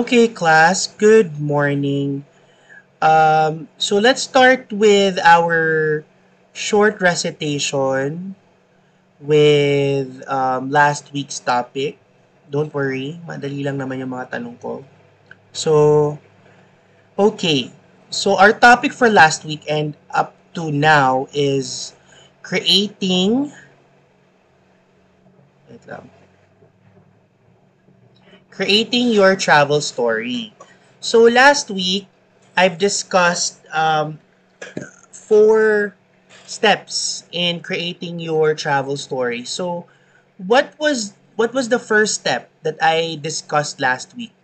Okay, class, good morning. Um, so let's start with our short recitation with um, last week's topic. Don't worry, madali lang naman yung mga tanong ko. So, okay. So our topic for last week and up to now is creating wait lang. Creating your travel story. So last week, I've discussed um, four steps in creating your travel story. So what was what was the first step that I discussed last week?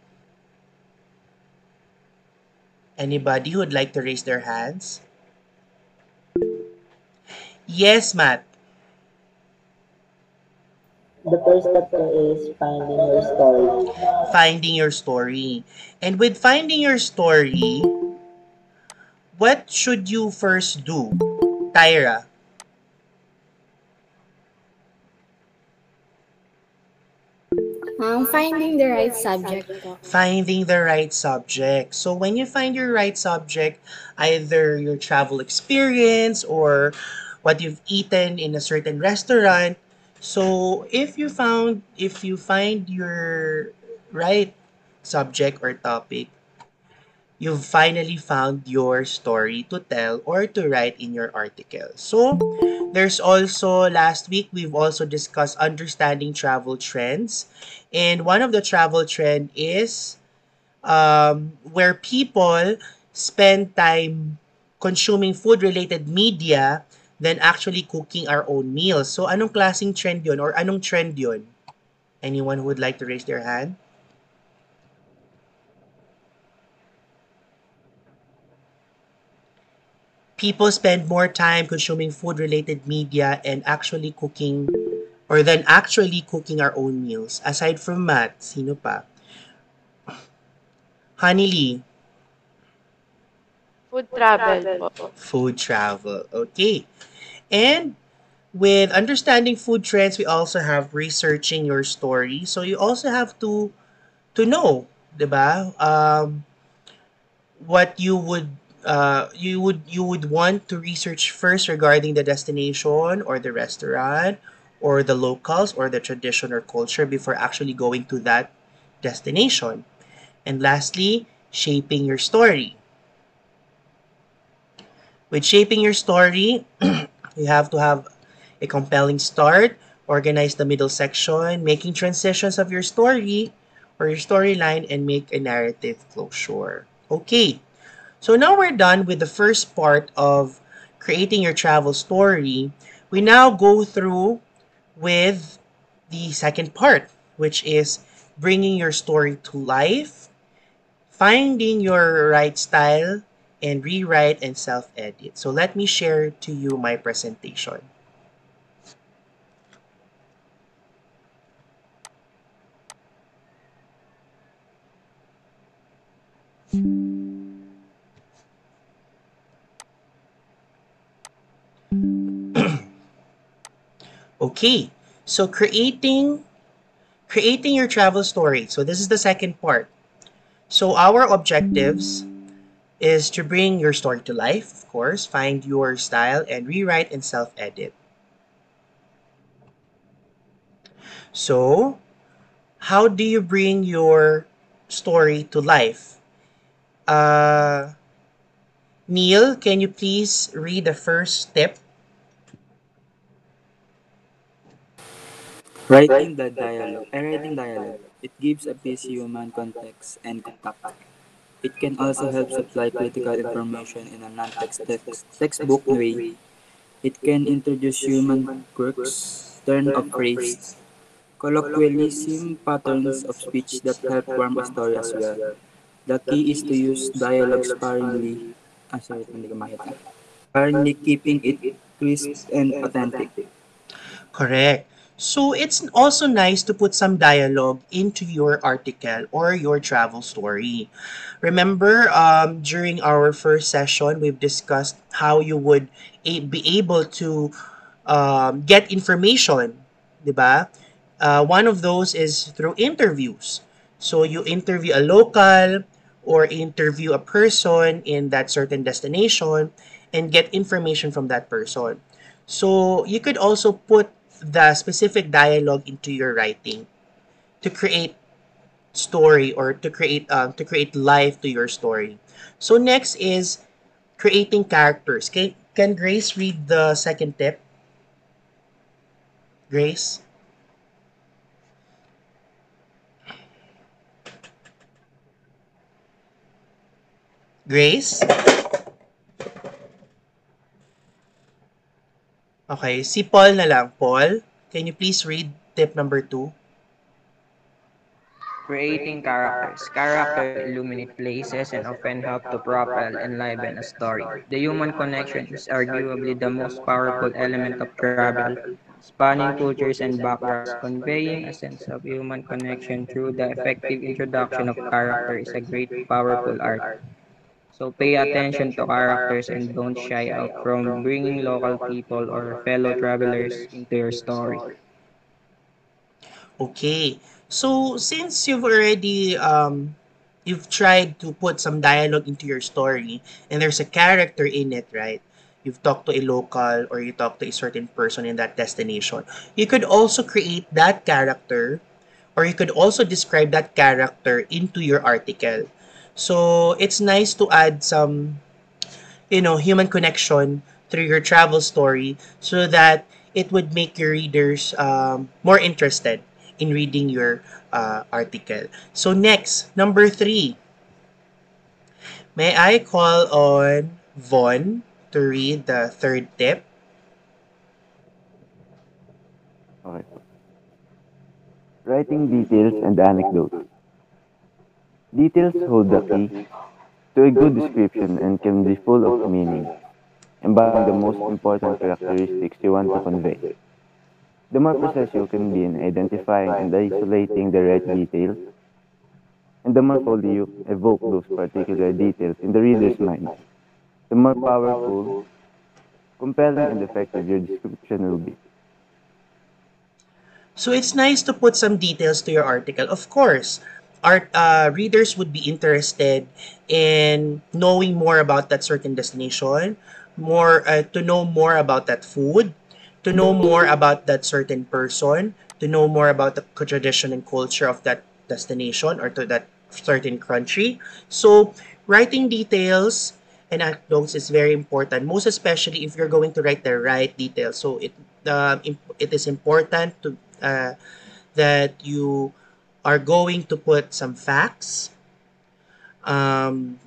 Anybody who would like to raise their hands? Yes, Matt. The first step is finding your story. Finding your story. And with finding your story, what should you first do? Tyra. Um, finding the right subject. Finding the right subject. So when you find your right subject, either your travel experience or what you've eaten in a certain restaurant. So if you found if you find your right subject or topic, you've finally found your story to tell or to write in your article. So, there's also last week we've also discussed understanding travel trends. And one of the travel trend is um, where people spend time consuming food related media than actually cooking our own meals. So, anong klaseng trend yon or anong trend yon? Anyone who would like to raise their hand? people spend more time consuming food related media and actually cooking or than actually cooking our own meals. Aside from Matt, sino pa? Honey Lee, Food travel food travel. Okay. And with understanding food trends, we also have researching your story. So you also have to to know, ba? Um what you would uh, you would you would want to research first regarding the destination or the restaurant or the locals or the tradition or culture before actually going to that destination. And lastly, shaping your story. With shaping your story, you have to have a compelling start, organize the middle section, making transitions of your story or your storyline, and make a narrative closure. Okay, so now we're done with the first part of creating your travel story. We now go through with the second part, which is bringing your story to life, finding your right style, and rewrite and self edit. So let me share to you my presentation. Okay, so creating creating your travel story. So this is the second part. So our objectives is to bring your story to life, of course, find your style and rewrite and self-edit. So, how do you bring your story to life? Uh, Neil, can you please read the first step? Writing the dialogue, and writing dialogue, it gives a piece human context and contact. It can also help supply critical information in a non-text text, textbook way. It can introduce human quirks, turn of phrase, colloquialism, patterns of speech that help form a story as well. The key is to use dialogue sparingly. Ah, sorry, hindi ko makita. Sparingly keeping it crisp and authentic. Correct. So it's also nice to put some dialogue into your article or your travel story. Remember, um, during our first session, we've discussed how you would be able to um, get information, di ba? Uh, one of those is through interviews. So you interview a local or interview a person in that certain destination and get information from that person. So you could also put the specific dialogue into your writing to create story or to create um, to create life to your story. So next is creating characters. Can can Grace read the second tip? Grace? Grace? Okay, si Paul na lang. Paul, can you please read tip number two? Creating characters. Characters illuminate places and often help to propel and enliven a story. The human connection is arguably the most powerful element of travel, spanning cultures and backgrounds. Conveying a sense of human connection through the effective introduction of character is a great, powerful art. So pay attention to characters and don't shy out from bringing local people or fellow travelers into your story. Okay. So since you've already um you've tried to put some dialogue into your story and there's a character in it, right? You've talked to a local or you talk to a certain person in that destination. You could also create that character or you could also describe that character into your article. So it's nice to add some you know human connection through your travel story so that it would make your readers um, more interested in reading your uh, article. So next, number three. May I call on Von to read the third tip? Okay. Writing details and anecdotes. Details hold the key to a good description and can be full of meaning, embodying the most important characteristics you want to convey. The more precise you can be in identifying and isolating the right details, and the more fully you evoke those particular details in the reader's mind, the more powerful, compelling, and effective your description will be. So it's nice to put some details to your article. Of course, art uh, readers would be interested in knowing more about that certain destination, more uh, to know more about that food, to know more about that certain person, to know more about the tradition and culture of that destination or to that certain country. So writing details and anecdotes is very important, most especially if you're going to write the right details. So it uh, it is important to uh, that you are going to put some facts um,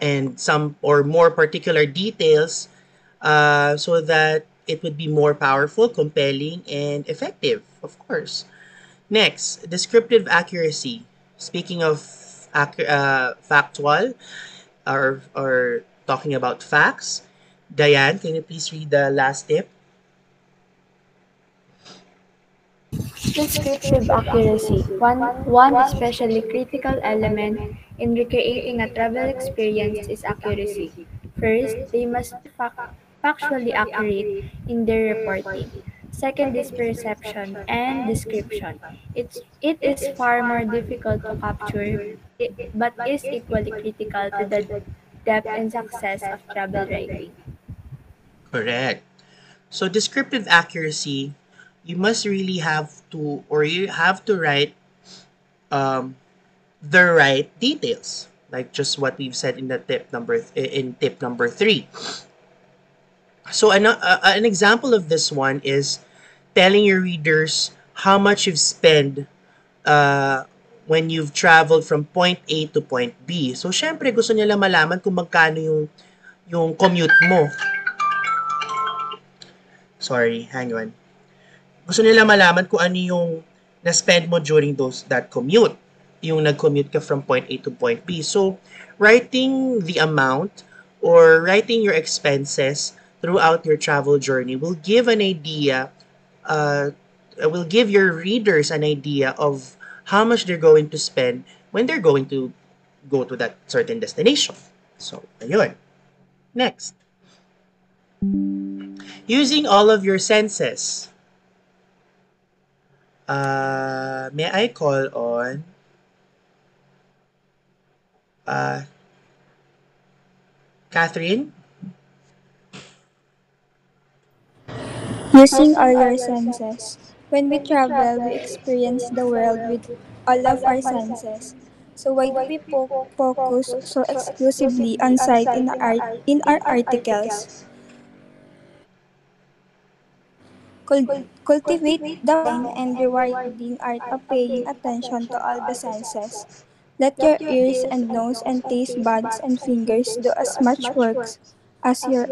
and some or more particular details uh, so that it would be more powerful, compelling, and effective, of course. Next, descriptive accuracy. Speaking of uh, factual or, or talking about facts, Diane, can you please read the last tip? Descriptive accuracy. One, one especially critical element in recreating a travel experience is accuracy. First, they must factually accurate in their reporting. Second is perception and description. It's, it is far more difficult to capture, but is equally critical to the depth and success of travel writing. Correct. So descriptive accuracy, you must really have to, or you have to write um, the right details, like just what we've said in the tip number in tip number three. So an, uh, an example of this one is telling your readers how much you've spent uh, when you've traveled from point A to point B. So syempre gusto nila malaman kung magkano yung yung commute mo. Sorry, hang on. Gusto nila malaman kung ano yung na-spend mo during those that commute. Yung nag-commute ka from point A to point B. So, writing the amount or writing your expenses throughout your travel journey will give an idea, uh, will give your readers an idea of how much they're going to spend when they're going to go to that certain destination. So, ayun. Next. Using all of your senses. Uh, may I call on. Uh, Catherine? Using all your senses. When we travel, we experience the world with all of our senses. So why do we focus so exclusively on sight in our, in our articles? Cul- cultivate the mind and rewarding art of paying attention to all the senses. Let your ears and nose and taste buds and fingers do as much work as your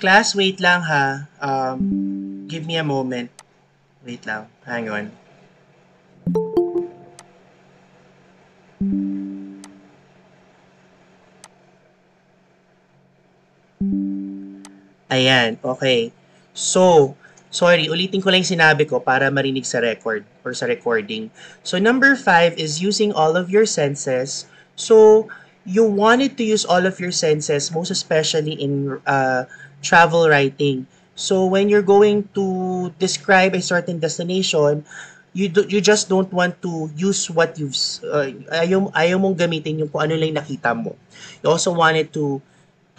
Class, wait lang ha. Um, give me a moment. Wait lang. Hang on. Ayan, okay. So, sorry, ulitin ko lang sinabi ko para marinig sa record or sa recording. So, number five is using all of your senses. So, you wanted to use all of your senses, most especially in uh, travel writing. So, when you're going to describe a certain destination, you do, you just don't want to use what you've uh, ayaw, ayaw mong gamitin yung kung ano lang nakita mo. You also wanted to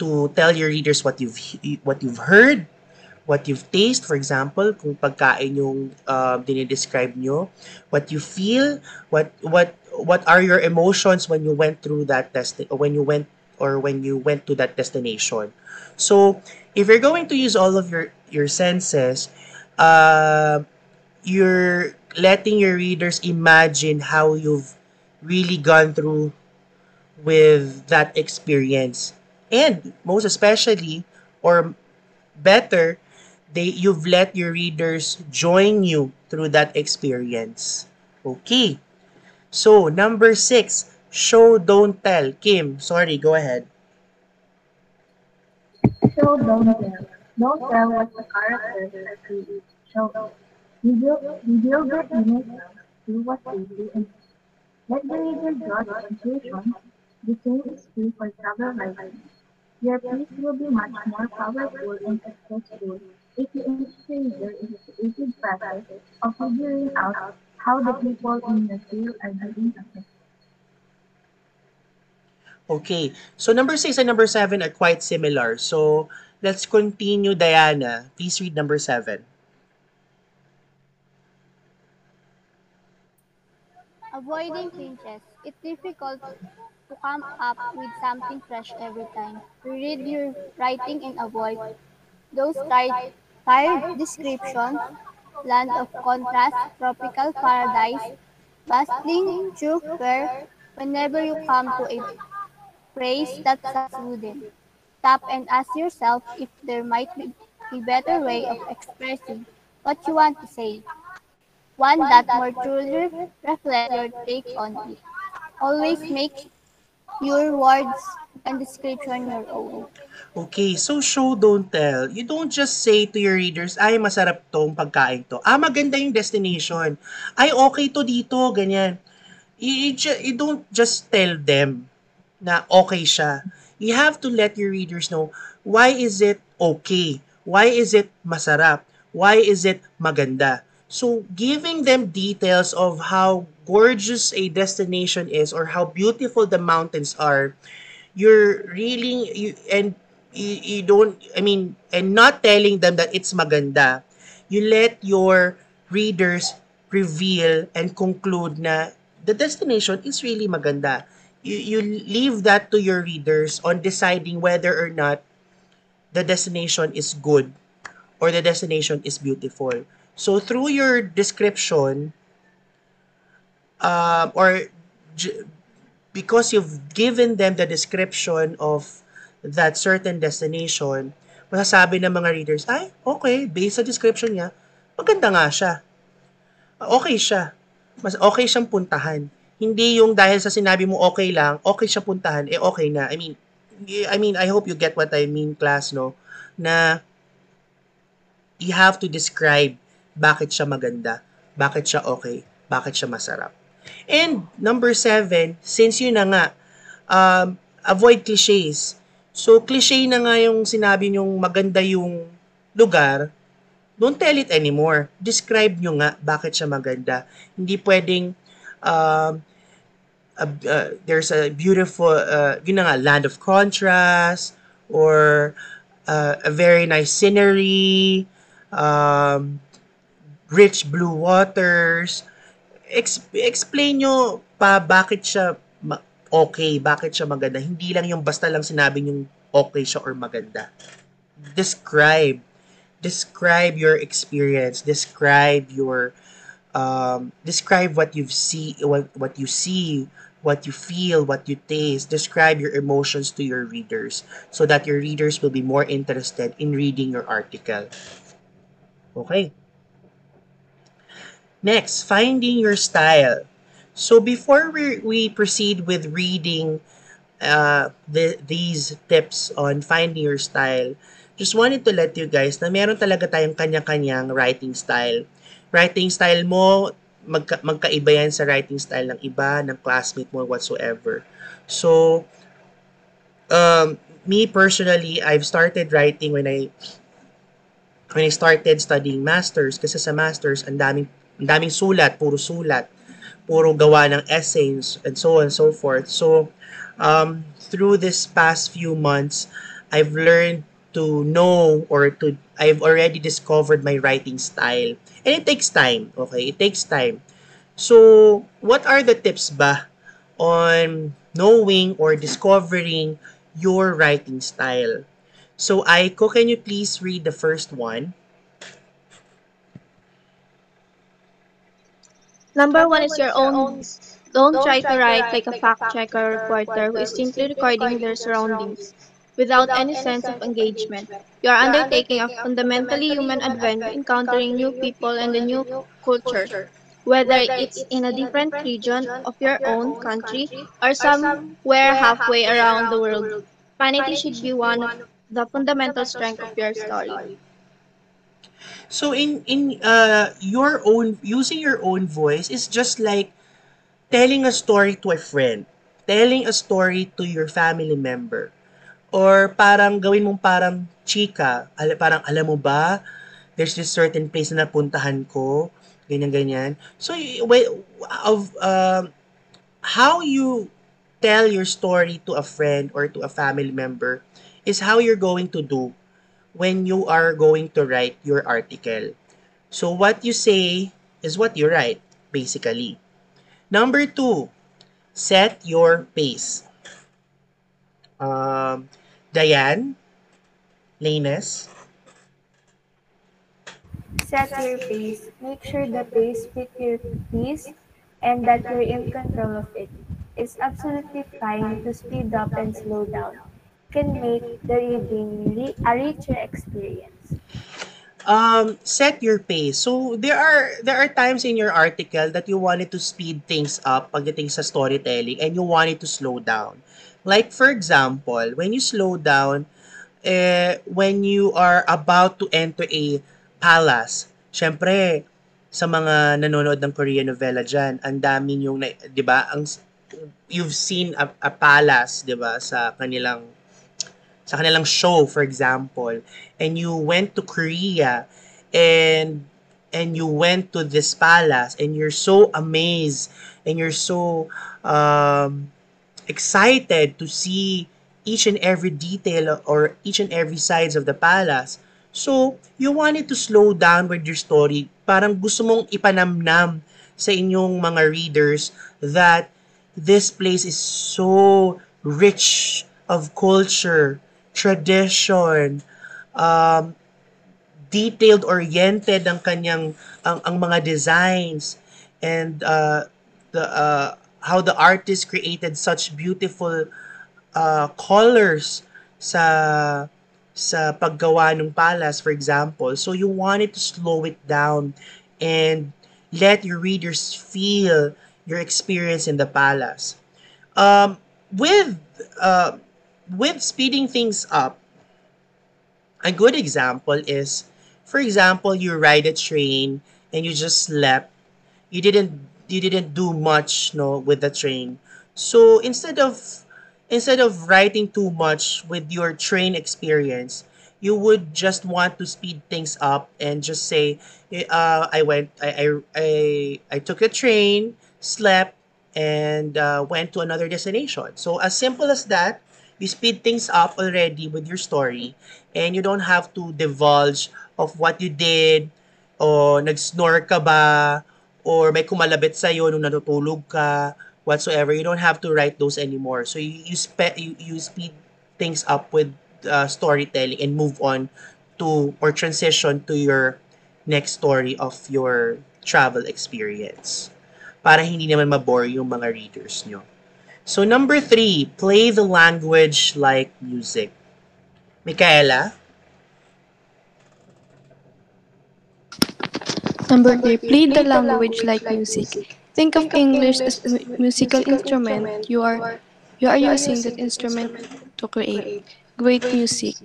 to tell your readers what you've what you've heard, what you've tasted, for example, kung pagkain yung uh, dinidescribe nyo, what you feel, what what what are your emotions when you went through that test when you went or when you went to that destination. So, if you're going to use all of your your senses, uh, you're letting your readers imagine how you've really gone through with that experience. And most especially, or better, they you've let your readers join you through that experience. Okay. So, number six, show, don't tell. Kim, sorry, go ahead. Show, don't tell. Don't tell what the characters are creating. Show. Reveal, reveal the self through what they do and let the reader draw the conclusion. The same is true for travel writing. Your piece will be much more powerful and successful if you engage your creative process of figuring out how the people in your field are doing something. Okay. So, number six and number seven are quite similar. So, let's continue, Diana. Please read number seven. Avoiding clinches. It's difficult to come up with something fresh every time. Read your writing and avoid those tired, tired descriptions, land of contrast, tropical paradise, bustling thoroughfare. Whenever you come to a phrase that sounds wooden, stop and ask yourself if there might be a better way of expressing what you want to say one that more truly reflects your take on it. Always make your words and description your own. Okay, so show, don't tell. You don't just say to your readers, ay, masarap tong pagkain to. Ah, maganda yung destination. Ay, okay to dito, ganyan. You, you, you don't just tell them na okay siya. You have to let your readers know why is it okay? Why is it masarap? Why is it maganda? So, giving them details of how gorgeous a destination is or how beautiful the mountains are, you're really you and you, you don't I mean and not telling them that it's maganda. You let your readers reveal and conclude na the destination is really maganda. You you leave that to your readers on deciding whether or not the destination is good or the destination is beautiful. So through your description um, or because you've given them the description of that certain destination, masasabi ng mga readers, ay, okay, based sa description niya, maganda nga siya. Okay siya. Mas okay siyang puntahan. Hindi yung dahil sa sinabi mo okay lang, okay siya puntahan, eh okay na. I mean, I mean, I hope you get what I mean, class, no? Na you have to describe bakit siya maganda, bakit siya okay, bakit siya masarap. And number seven, since yun na nga, um, avoid cliches. So, cliche na nga yung sinabi niyong maganda yung lugar, don't tell it anymore. Describe nyo nga bakit siya maganda. Hindi pwedeng um, a- uh, there's a beautiful, uh, yun na nga, land of contrast, or uh, a very nice scenery, um, rich blue waters. Ex- explain nyo pa bakit siya ma- okay, bakit siya maganda. Hindi lang yung basta lang sinabi yung okay siya or maganda. Describe. Describe your experience. Describe your um, describe what you see, what, what you see, what you feel, what you taste. Describe your emotions to your readers so that your readers will be more interested in reading your article. Okay. Next, finding your style. So before we, we proceed with reading uh, the, these tips on finding your style, just wanted to let you guys na meron talaga tayong kanya-kanyang writing style. Writing style mo, magka, magkaiba yan sa writing style ng iba, ng classmate mo, whatsoever. So, um, me personally, I've started writing when I when I started studying masters kasi sa masters ang daming ang daming sulat, puro sulat, puro gawa ng essays and so on and so forth. So um, through this past few months, I've learned to know or to I've already discovered my writing style. And it takes time, okay? It takes time. So, what are the tips ba on knowing or discovering your writing style? So, Aiko, can you please read the first one? Number one is your own. Don't try to write like a fact checker reporter who is simply recording their surroundings without any sense of engagement. You are undertaking a fundamentally human adventure encountering new people and a new culture, whether it's in a different region of your own country or somewhere halfway around the world. Vanity should be one of the fundamental strengths of your story. So in in uh your own using your own voice is just like telling a story to a friend, telling a story to your family member. Or parang gawin mong parang chika, parang alam mo ba, there's this certain place na napuntahan ko, ganyan ganyan. So of um how you tell your story to a friend or to a family member is how you're going to do when you are going to write your article. So what you say is what you write, basically. Number two, set your pace. Um, Diane, Lanes, Set your pace. Make sure the pace fits your piece and that you're in control of it. It's absolutely fine to speed up and slow down. Can make the reading re- a richer experience. um, set your pace. So there are there are times in your article that you wanted to speed things up pagdating sa storytelling and you wanted to slow down. Like for example, when you slow down, eh, when you are about to enter a palace, syempre, sa mga nanonood ng Korean novela dyan, ang dami yung, di ba, ang, you've seen a, a palace, di ba, sa kanilang sa kanilang show, for example, and you went to Korea and and you went to this palace and you're so amazed and you're so um, excited to see each and every detail or each and every sides of the palace. So, you wanted to slow down with your story. Parang gusto mong ipanamnam sa inyong mga readers that this place is so rich of culture, tradition, um, detailed oriented ang kanyang ang, ang mga designs and uh, the uh, how the artist created such beautiful uh, colors sa sa paggawa ng palace for example. So you wanted to slow it down and let your readers feel your experience in the palace. Um, with uh, with speeding things up a good example is for example you ride a train and you just slept you didn't you didn't do much no with the train so instead of instead of writing too much with your train experience you would just want to speed things up and just say, eh, uh, I went, I, I, I, I took a train, slept, and uh, went to another destination. So as simple as that, you speed things up already with your story, and you don't have to divulge of what you did, o nag-snore ka ba, or may kumalabit sa'yo nung natutulog ka, whatsoever. You don't have to write those anymore. So you you, spe- you, you speed things up with uh, storytelling and move on to or transition to your next story of your travel experience para hindi naman mabore yung mga readers nyo. So number three, play the language like music. Michaela? Number three, play the language like music. Think of English as a musical instrument. You are you are using that instrument to create great music.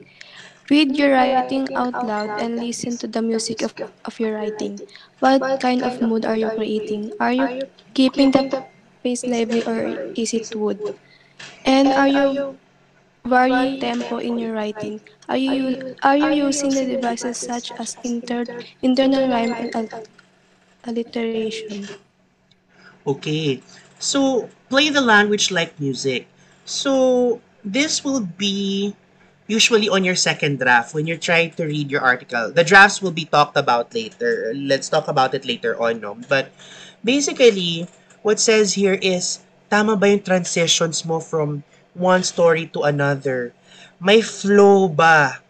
Read your writing out loud and listen to the music of, of your writing. What kind of mood are you creating? Are you keeping the pace lively or is it wood? And are you varying tempo in your writing? Are you are you using the devices such as inter, internal rhyme and alliteration? Okay. So, play the language like music. So, this will be usually on your second draft when you're trying to read your article. The drafts will be talked about later. Let's talk about it later on, no? But basically, what says here is tama ba yung transitions mo from one story to another? May flow ba?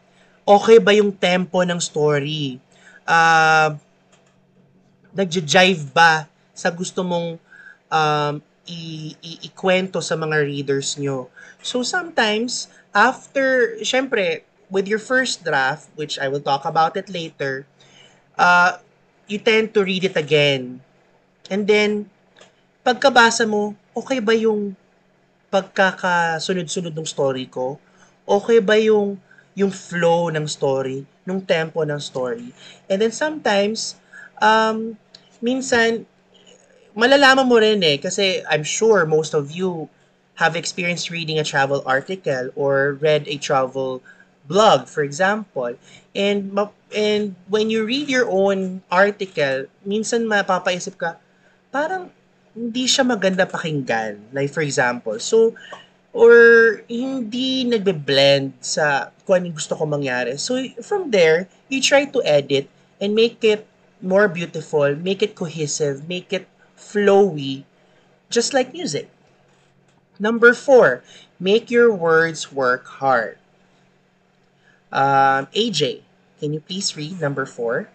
Okay ba yung tempo ng story? Uh, nagja-jive ba sa gusto mong um, i- i- ikwento sa mga readers nyo. So sometimes, after, syempre, with your first draft, which I will talk about it later, uh, you tend to read it again. And then, pagkabasa mo, okay ba yung pagkakasunod-sunod ng story ko? Okay ba yung yung flow ng story, ng tempo ng story? And then sometimes, um, minsan, malalaman mo rin eh, kasi I'm sure most of you have experienced reading a travel article or read a travel blog, for example. And, and when you read your own article, minsan mapapaisip ka, parang hindi siya maganda pakinggan. Like for example, so, or hindi nagbe-blend sa kung anong gusto ko mangyari. So, from there, you try to edit and make it more beautiful, make it cohesive, make it flowy, just like music. Number four, make your words work hard. Um, AJ, can you please read number four?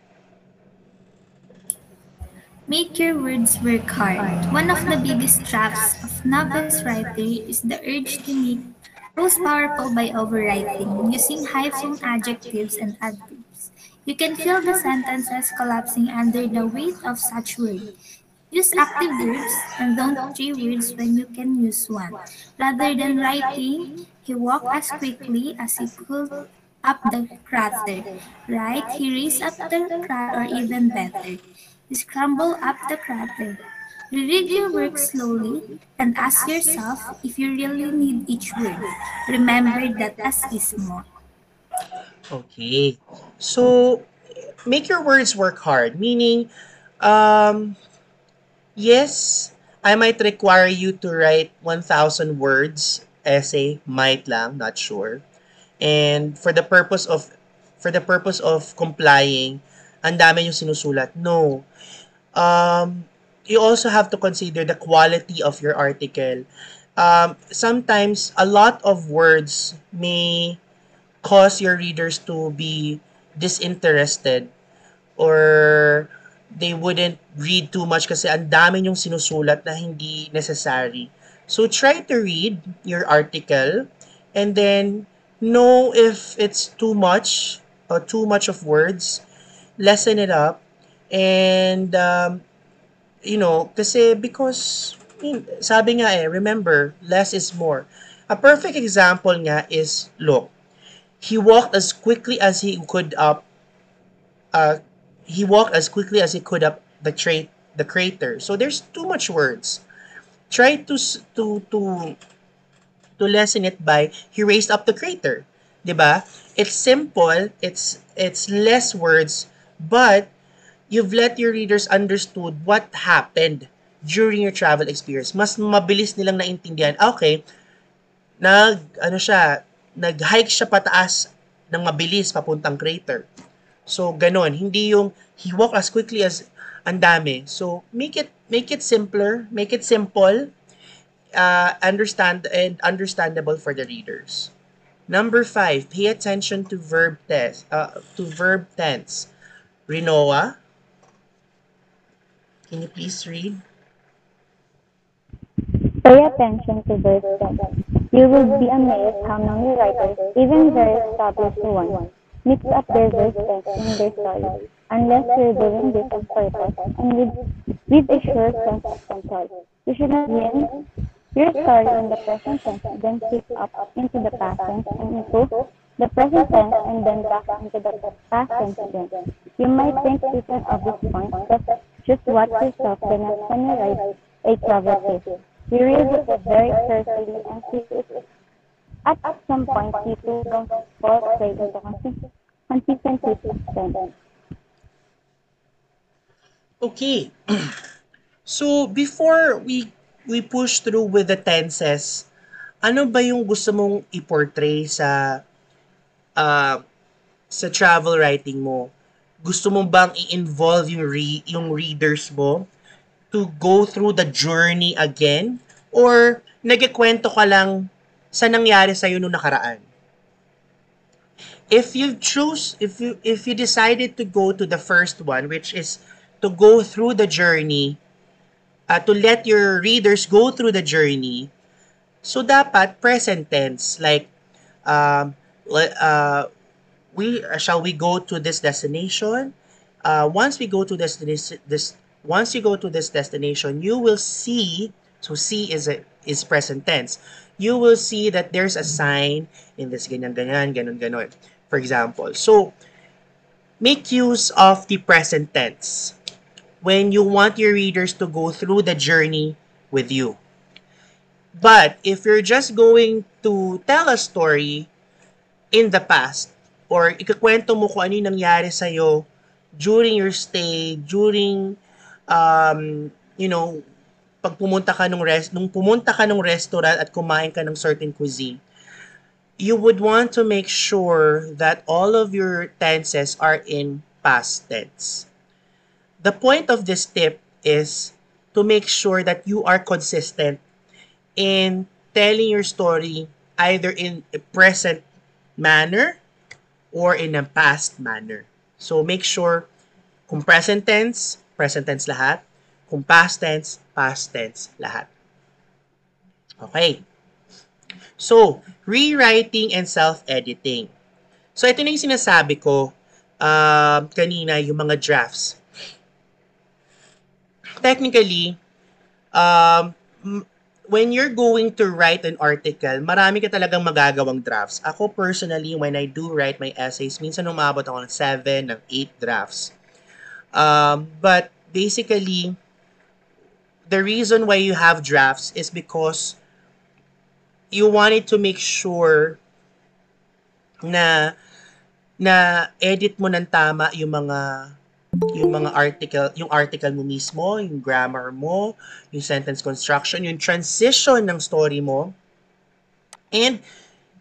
Make your words work hard. One of the biggest traps of novice writing is the urge to make prose powerful by overwriting, using hyphen adjectives and adverbs. You can feel the sentences collapsing under the weight of such words. Use active verbs and don't three words when you can use one. Rather than writing, he walked as quickly as he could up the crater. Right? He raced up the crater or even better. He scrambled up the crater. Reread your work slowly and ask yourself if you really need each word. Remember that less is more. Okay. So, make your words work hard. Meaning, um, yes, I might require you to write 1,000 words essay. Might lang, not sure. And for the purpose of for the purpose of complying, ang dami yung sinusulat. No. Um, you also have to consider the quality of your article. Um, sometimes a lot of words may cause your readers to be disinterested or they wouldn't read too much kasi ang dami yung sinusulat na hindi necessary. So try to read your article and then know if it's too much or too much of words, lessen it up and um, you know, kasi because sabi nga eh, remember, less is more. A perfect example nga is, look, he walked as quickly as he could up uh, he walked as quickly as he could up the tra- the crater. So there's too much words. Try to to to to lessen it by he raised up the crater, 'di ba? it's simple, it's it's less words, but you've let your readers understood what happened during your travel experience. Mas mabilis nilang naintindihan, okay, nag, ano siya, nag-hike siya pataas ng mabilis papuntang crater. So, ganon. Hindi yung he walked as quickly as ang dami. So, make it make it simpler, make it simple, uh, understand and understandable for the readers. Number five, pay attention to verb tense. Uh, to verb tense. Rinoa, can you please read? Pay attention to verb tense. You will be amazed how many writers, even very established ones, mix up their verb tense in their stories, unless you're doing this on purpose and with, with a sure sense of control. You should not begin your story in the present tense, then switch up into the past tense and into the present tense and then back into the past tense again. You might think this is an obvious point, but just watch yourself the next time you write a case. You read it very carefully and see if at, some point people don't fall prey into consist- consistency tense. Okay. so, before we we push through with the tenses, ano ba yung gusto mong i-portray sa uh, sa travel writing mo? Gusto mo bang i-involve yung, re- yung readers mo to go through the journey again? Or nagkikwento ka lang sa nangyari sa'yo nung nakaraan? If you choose, if you if you decided to go to the first one, which is to go through the journey, uh, to let your readers go through the journey, so dapat present tense, like, um, le- uh, we uh, shall we go to this destination? Uh, once we go to this, this this once you go to this destination, you will see. So see is a is present tense. You will see that there's a sign in this ganyan ganyan ganon ganon. For example, so make use of the present tense when you want your readers to go through the journey with you. But if you're just going to tell a story in the past, or ikakwento mo kung ano yung nangyari sa'yo during your stay, during, um, you know, pag pumunta ka nung rest, nung pumunta ka nung restaurant at kumain ka ng certain cuisine, you would want to make sure that all of your tenses are in past tense. The point of this tip is to make sure that you are consistent in telling your story either in a present manner or in a past manner. So make sure kung present tense, present tense lahat. Kung past tense, past tense lahat. Okay. So, rewriting and self-editing. So, ito na yung sinasabi ko uh, kanina, yung mga drafts. Technically, um, when you're going to write an article, marami ka talagang magagawang drafts. Ako personally, when I do write my essays, minsan umabot ako ng 7, ng 8 drafts. Um, but basically, the reason why you have drafts is because you wanted to make sure na na edit mo ng tama yung mga yung mga article, yung article mo mismo, yung grammar mo, yung sentence construction, yung transition ng story mo, and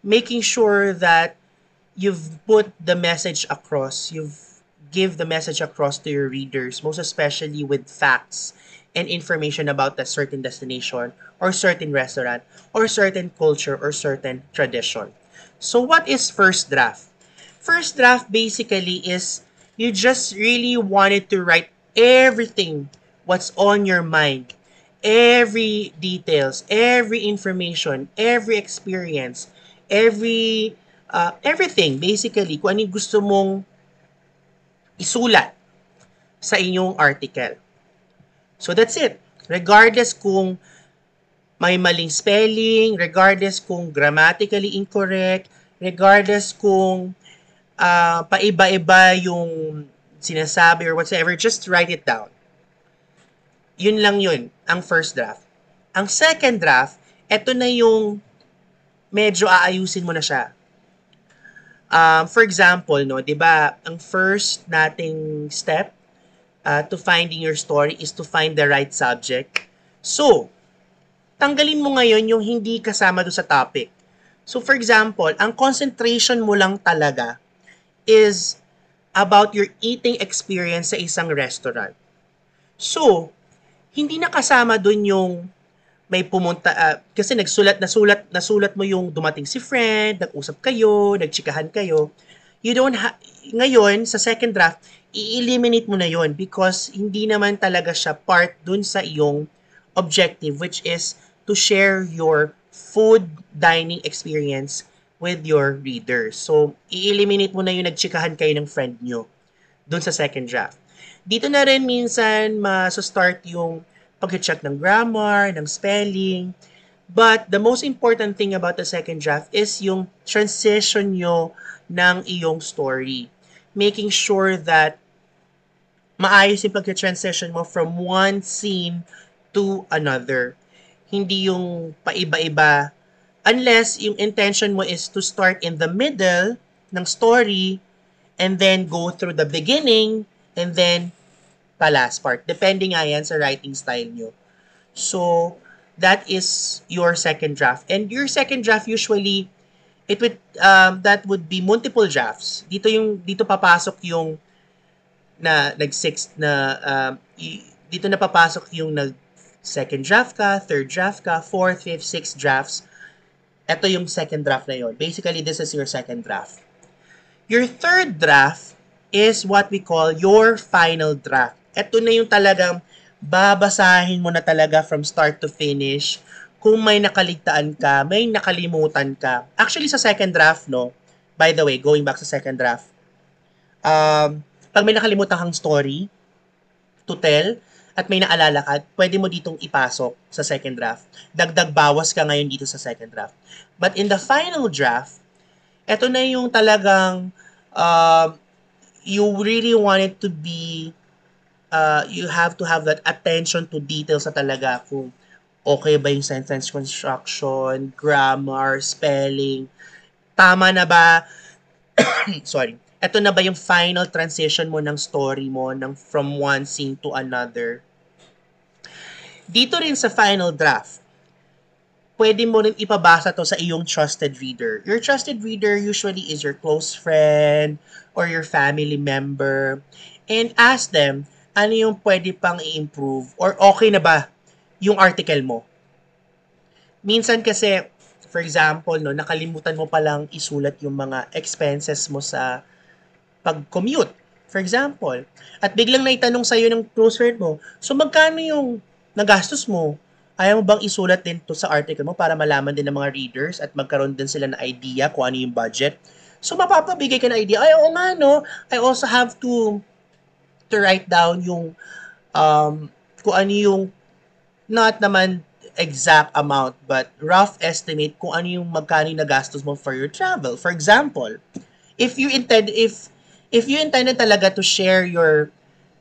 making sure that you've put the message across, you've give the message across to your readers, most especially with facts and information about a certain destination or certain restaurant or certain culture or certain tradition. So what is first draft? First draft basically is you just really wanted to write everything what's on your mind. Every details every information every experience every uh, everything basically kung ano gusto mong isulat sa inyong article. So that's it. Regardless kung may maling spelling regardless kung grammatically incorrect regardless kung uh, paiba-iba yung sinasabi or whatever, just write it down. Yun lang yun, ang first draft. Ang second draft, eto na yung medyo aayusin mo na siya. Um, for example, no, 'di ba, ang first nating step uh, to finding your story is to find the right subject. So, tanggalin mo ngayon yung hindi kasama do sa topic. So, for example, ang concentration mo lang talaga is about your eating experience sa isang restaurant. So, hindi na kasama dun yung may pumunta, uh, kasi nagsulat, nasulat, nasulat mo yung dumating si friend, nag-usap kayo, nagchikahan kayo. You don't ha- ngayon, sa second draft, i-eliminate mo na yon because hindi naman talaga siya part dun sa iyong objective which is to share your food dining experience with your readers. So, i-eliminate mo na yung nagchikahan kayo ng friend nyo dun sa second draft. Dito na rin minsan ma-start yung pag-check ng grammar, ng spelling. But the most important thing about the second draft is yung transition nyo ng iyong story. Making sure that maayos yung pag-transition mo from one scene to another. Hindi yung paiba-iba. Unless yung intention mo is to start in the middle ng story and then go through the beginning and then pa last part. Depende nga yan sa writing style nyo. So, that is your second draft. And your second draft usually, it would, um, that would be multiple drafts. Dito yung, dito papasok yung na nag six na um, y- dito na papasok yung nag second draft ka, third draft ka, fourth, fifth, sixth drafts. Ito yung second draft na yon. Basically, this is your second draft. Your third draft is what we call your final draft. Ito na yung talagang babasahin mo na talaga from start to finish. Kung may nakaligtaan ka, may nakalimutan ka. Actually, sa second draft, no, by the way, going back sa second draft, um, pag may nakalimutan kang story to tell, at may naalala ka, pwede mo ditong ipasok sa second draft. Dagdag bawas ka ngayon dito sa second draft. But in the final draft, eto na yung talagang uh, you really want it to be uh, you have to have that attention to details sa talaga kung okay ba yung sentence construction, grammar, spelling, tama na ba, sorry, eto na ba yung final transition mo ng story mo ng from one scene to another. Dito rin sa final draft, pwede mo rin ipabasa to sa iyong trusted reader. Your trusted reader usually is your close friend or your family member. And ask them, ano yung pwede pang i-improve or okay na ba yung article mo. Minsan kasi, for example, no, nakalimutan mo palang isulat yung mga expenses mo sa pag-commute. For example. At biglang naitanong sa'yo ng close friend mo, so magkano yung nagastos mo? Ayaw mo bang isulat din to sa article mo para malaman din ng mga readers at magkaroon din sila ng idea kung ano yung budget? So, mapapabigay ka ng idea. Ay, oo nga, no? I also have to to write down yung um, kung ano yung not naman exact amount but rough estimate kung ano yung magkano yung nagastos mo for your travel. For example, if you intend if if you intended talaga to share your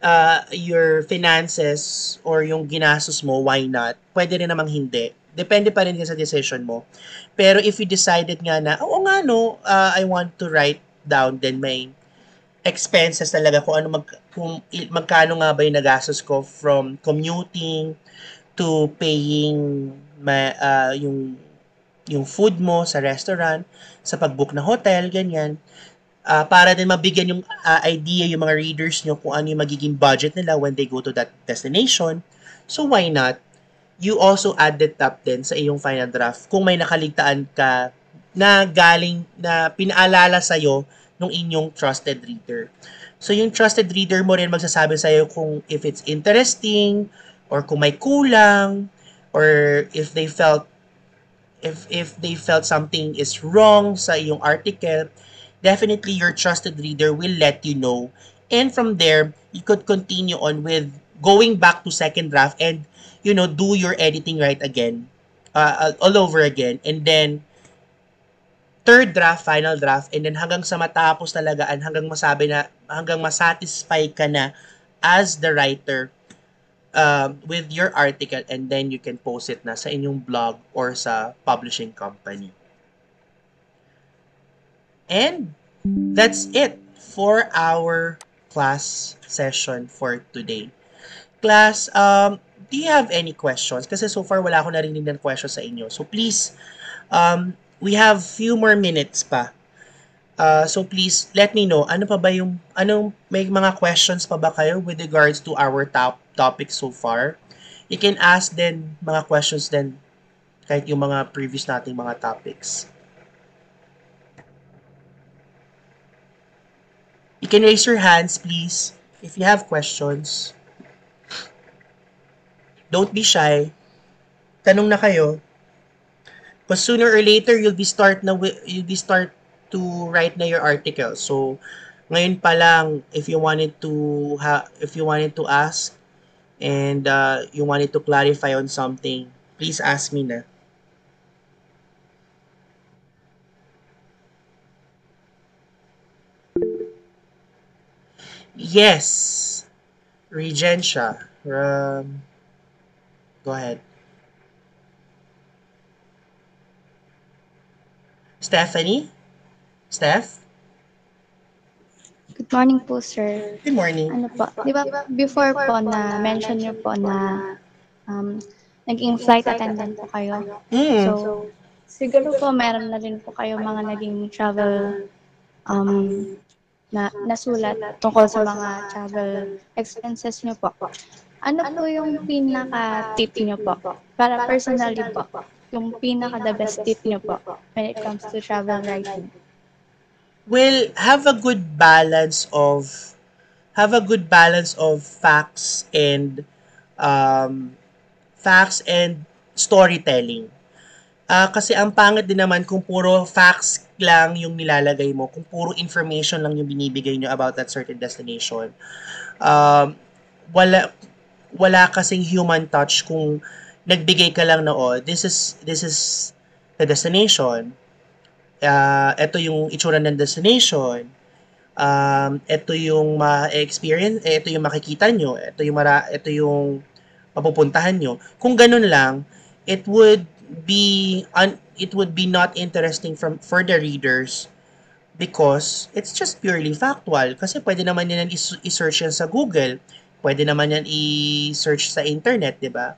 uh, your finances or yung ginastos mo, why not? Pwede rin namang hindi. Depende pa rin sa decision mo. Pero if you decided nga na, oo nga no, uh, I want to write down, then may expenses talaga kung ano mag, kung magkano nga ba yung nagastos ko from commuting to paying ma, uh, yung yung food mo sa restaurant, sa pag-book na hotel, ganyan. Uh, para din mabigyan yung uh, idea yung mga readers nyo kung ano yung magiging budget nila when they go to that destination. So why not? You also add that up din sa iyong final draft kung may nakaligtaan ka na galing na pinaalala sa'yo ng inyong trusted reader. So yung trusted reader mo rin magsasabi sa'yo kung if it's interesting or kung may kulang or if they felt if if they felt something is wrong sa iyong article, definitely your trusted reader will let you know. And from there, you could continue on with going back to second draft and you know do your editing right again, uh, all over again, and then third draft, final draft, and then hanggang sa matapos talaga and hanggang masabi na hanggang masatisfy ka na as the writer uh, with your article and then you can post it na sa inyong blog or sa publishing company. And that's it for our class session for today. Class, um, do you have any questions? Kasi so far wala ako narinig ng questions sa inyo. So please, um, we have few more minutes pa. Uh, so please let me know ano pa ba yung anong may mga questions pa ba kayo with regards to our top topic so far. You can ask then mga questions then kahit yung mga previous nating mga topics. You can raise your hands please if you have questions. Don't be shy. Tanong na kayo. Because sooner or later you'll be start na you'll be start to write na your article. So ngayon pa lang if you wanted to ha if you wanted to ask and uh, you wanted to clarify on something, please ask me na. Yes. Regentia. Um, go ahead. Stephanie? Steph? Good morning po, sir. Good morning. Ano po, di ba before po na mention niyo po na um, naging flight attendant po kayo. Mm. So, siguro po meron na rin po kayo mga naging travel um, na nasulat tungkol sa mga travel expenses niyo po. Ano po yung pinaka-tip niyo po? Para personally po, yung pinaka-the best tip niyo po when it comes to travel writing. Well, have a good balance of have a good balance of facts and um, facts and storytelling. Ah, kasi ang pangit din naman kung puro facts lang yung nilalagay mo, kung puro information lang yung binibigay nyo about that certain destination. Um, wala wala kasing human touch kung nagbigay ka lang na oh, this is this is the destination. Ah, ito yung itsura ng destination. Um, ito yung ma-experience, eh, ito yung makikita nyo, ito yung mara, ito yung mapupuntahan nyo. Kung ganun lang, it would be un, it would be not interesting from for the readers because it's just purely factual. Kasi pwede naman yan is- i-search yan sa Google. Pwede naman yan i-search sa internet di ba?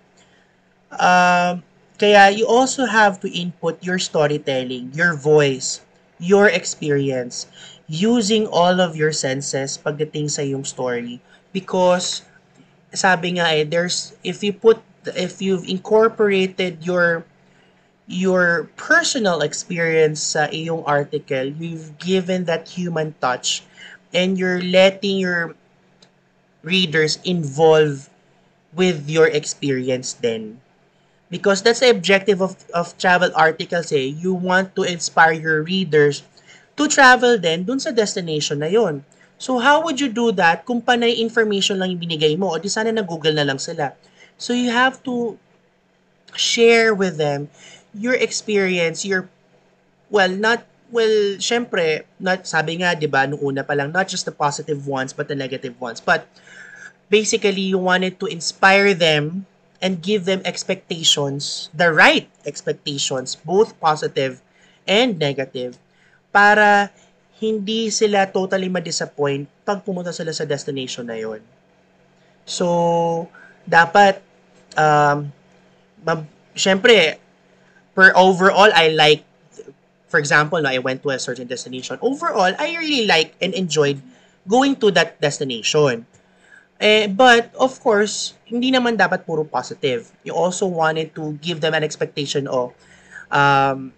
Um, kaya you also have to input your storytelling your voice your experience using all of your senses pagdating sa yung story. Because sabi nga eh there's if you put if you've incorporated your your personal experience sa iyong article, you've given that human touch and you're letting your readers involve with your experience then. Because that's the objective of, of travel articles eh. You want to inspire your readers to travel then dun sa destination na yon. So how would you do that kung panay information lang yung binigay mo o di sana na-google na lang sila. So you have to share with them your experience, your well, not well, syempre, not sabi nga 'di ba nung una pa lang not just the positive ones but the negative ones. But basically you wanted to inspire them and give them expectations, the right expectations, both positive and negative para hindi sila totally ma-disappoint pag pumunta sila sa destination na yon. So, dapat um, mab- syempre, per overall, I like, for example, I went to a certain destination. Overall, I really like and enjoyed going to that destination. Eh, but, of course, hindi naman dapat puro positive. You also wanted to give them an expectation of, um,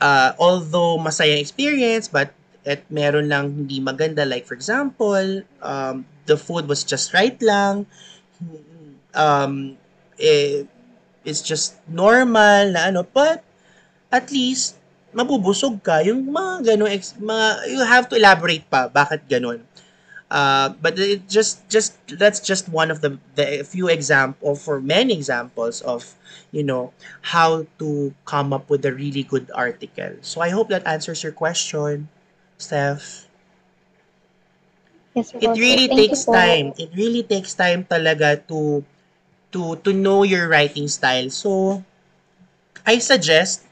uh, although masaya experience, but at meron lang hindi maganda. Like, for example, um, the food was just right lang. Um, eh, it's just normal na ano, but at least mabubusog ka yung mga ganun ex, mga you have to elaborate pa bakit ganun. Uh, but it just just that's just one of the the few example for many examples of you know how to come up with a really good article. So I hope that answers your question, Steph. Yes It really Thank takes time. It really takes time talaga to to to know your writing style. So I suggest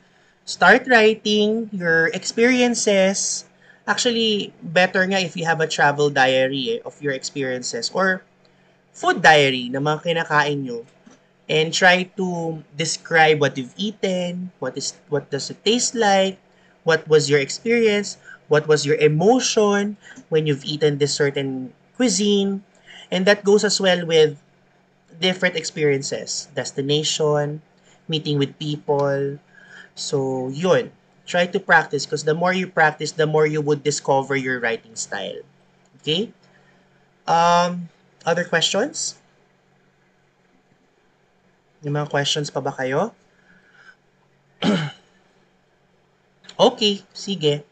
start writing your experiences Actually, better nga if you have a travel diary eh, of your experiences or food diary na mga kinakain nyo. And try to describe what you've eaten, what is what does it taste like, what was your experience, what was your emotion when you've eaten this certain cuisine. And that goes as well with different experiences, destination, meeting with people. So, yun. Try to practice because the more you practice, the more you would discover your writing style. Okay? Um, other questions? May mga questions pa ba kayo? okay, sige.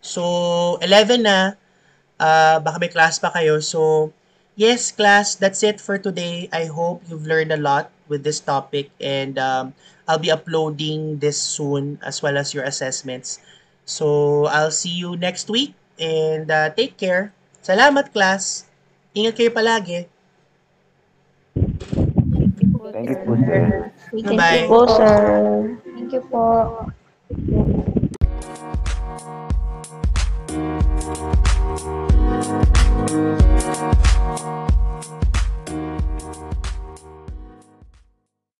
So, 11 na. Uh, baka may class pa kayo. So, Yes, class, that's it for today. I hope you've learned a lot with this topic and um, I'll be uploading this soon as well as your assessments. So I'll see you next week and uh, take care. Salamat, class. Ingat kayo palagi. Thank you po, sir. Thank you po, sir. Thank you po. Thank you po.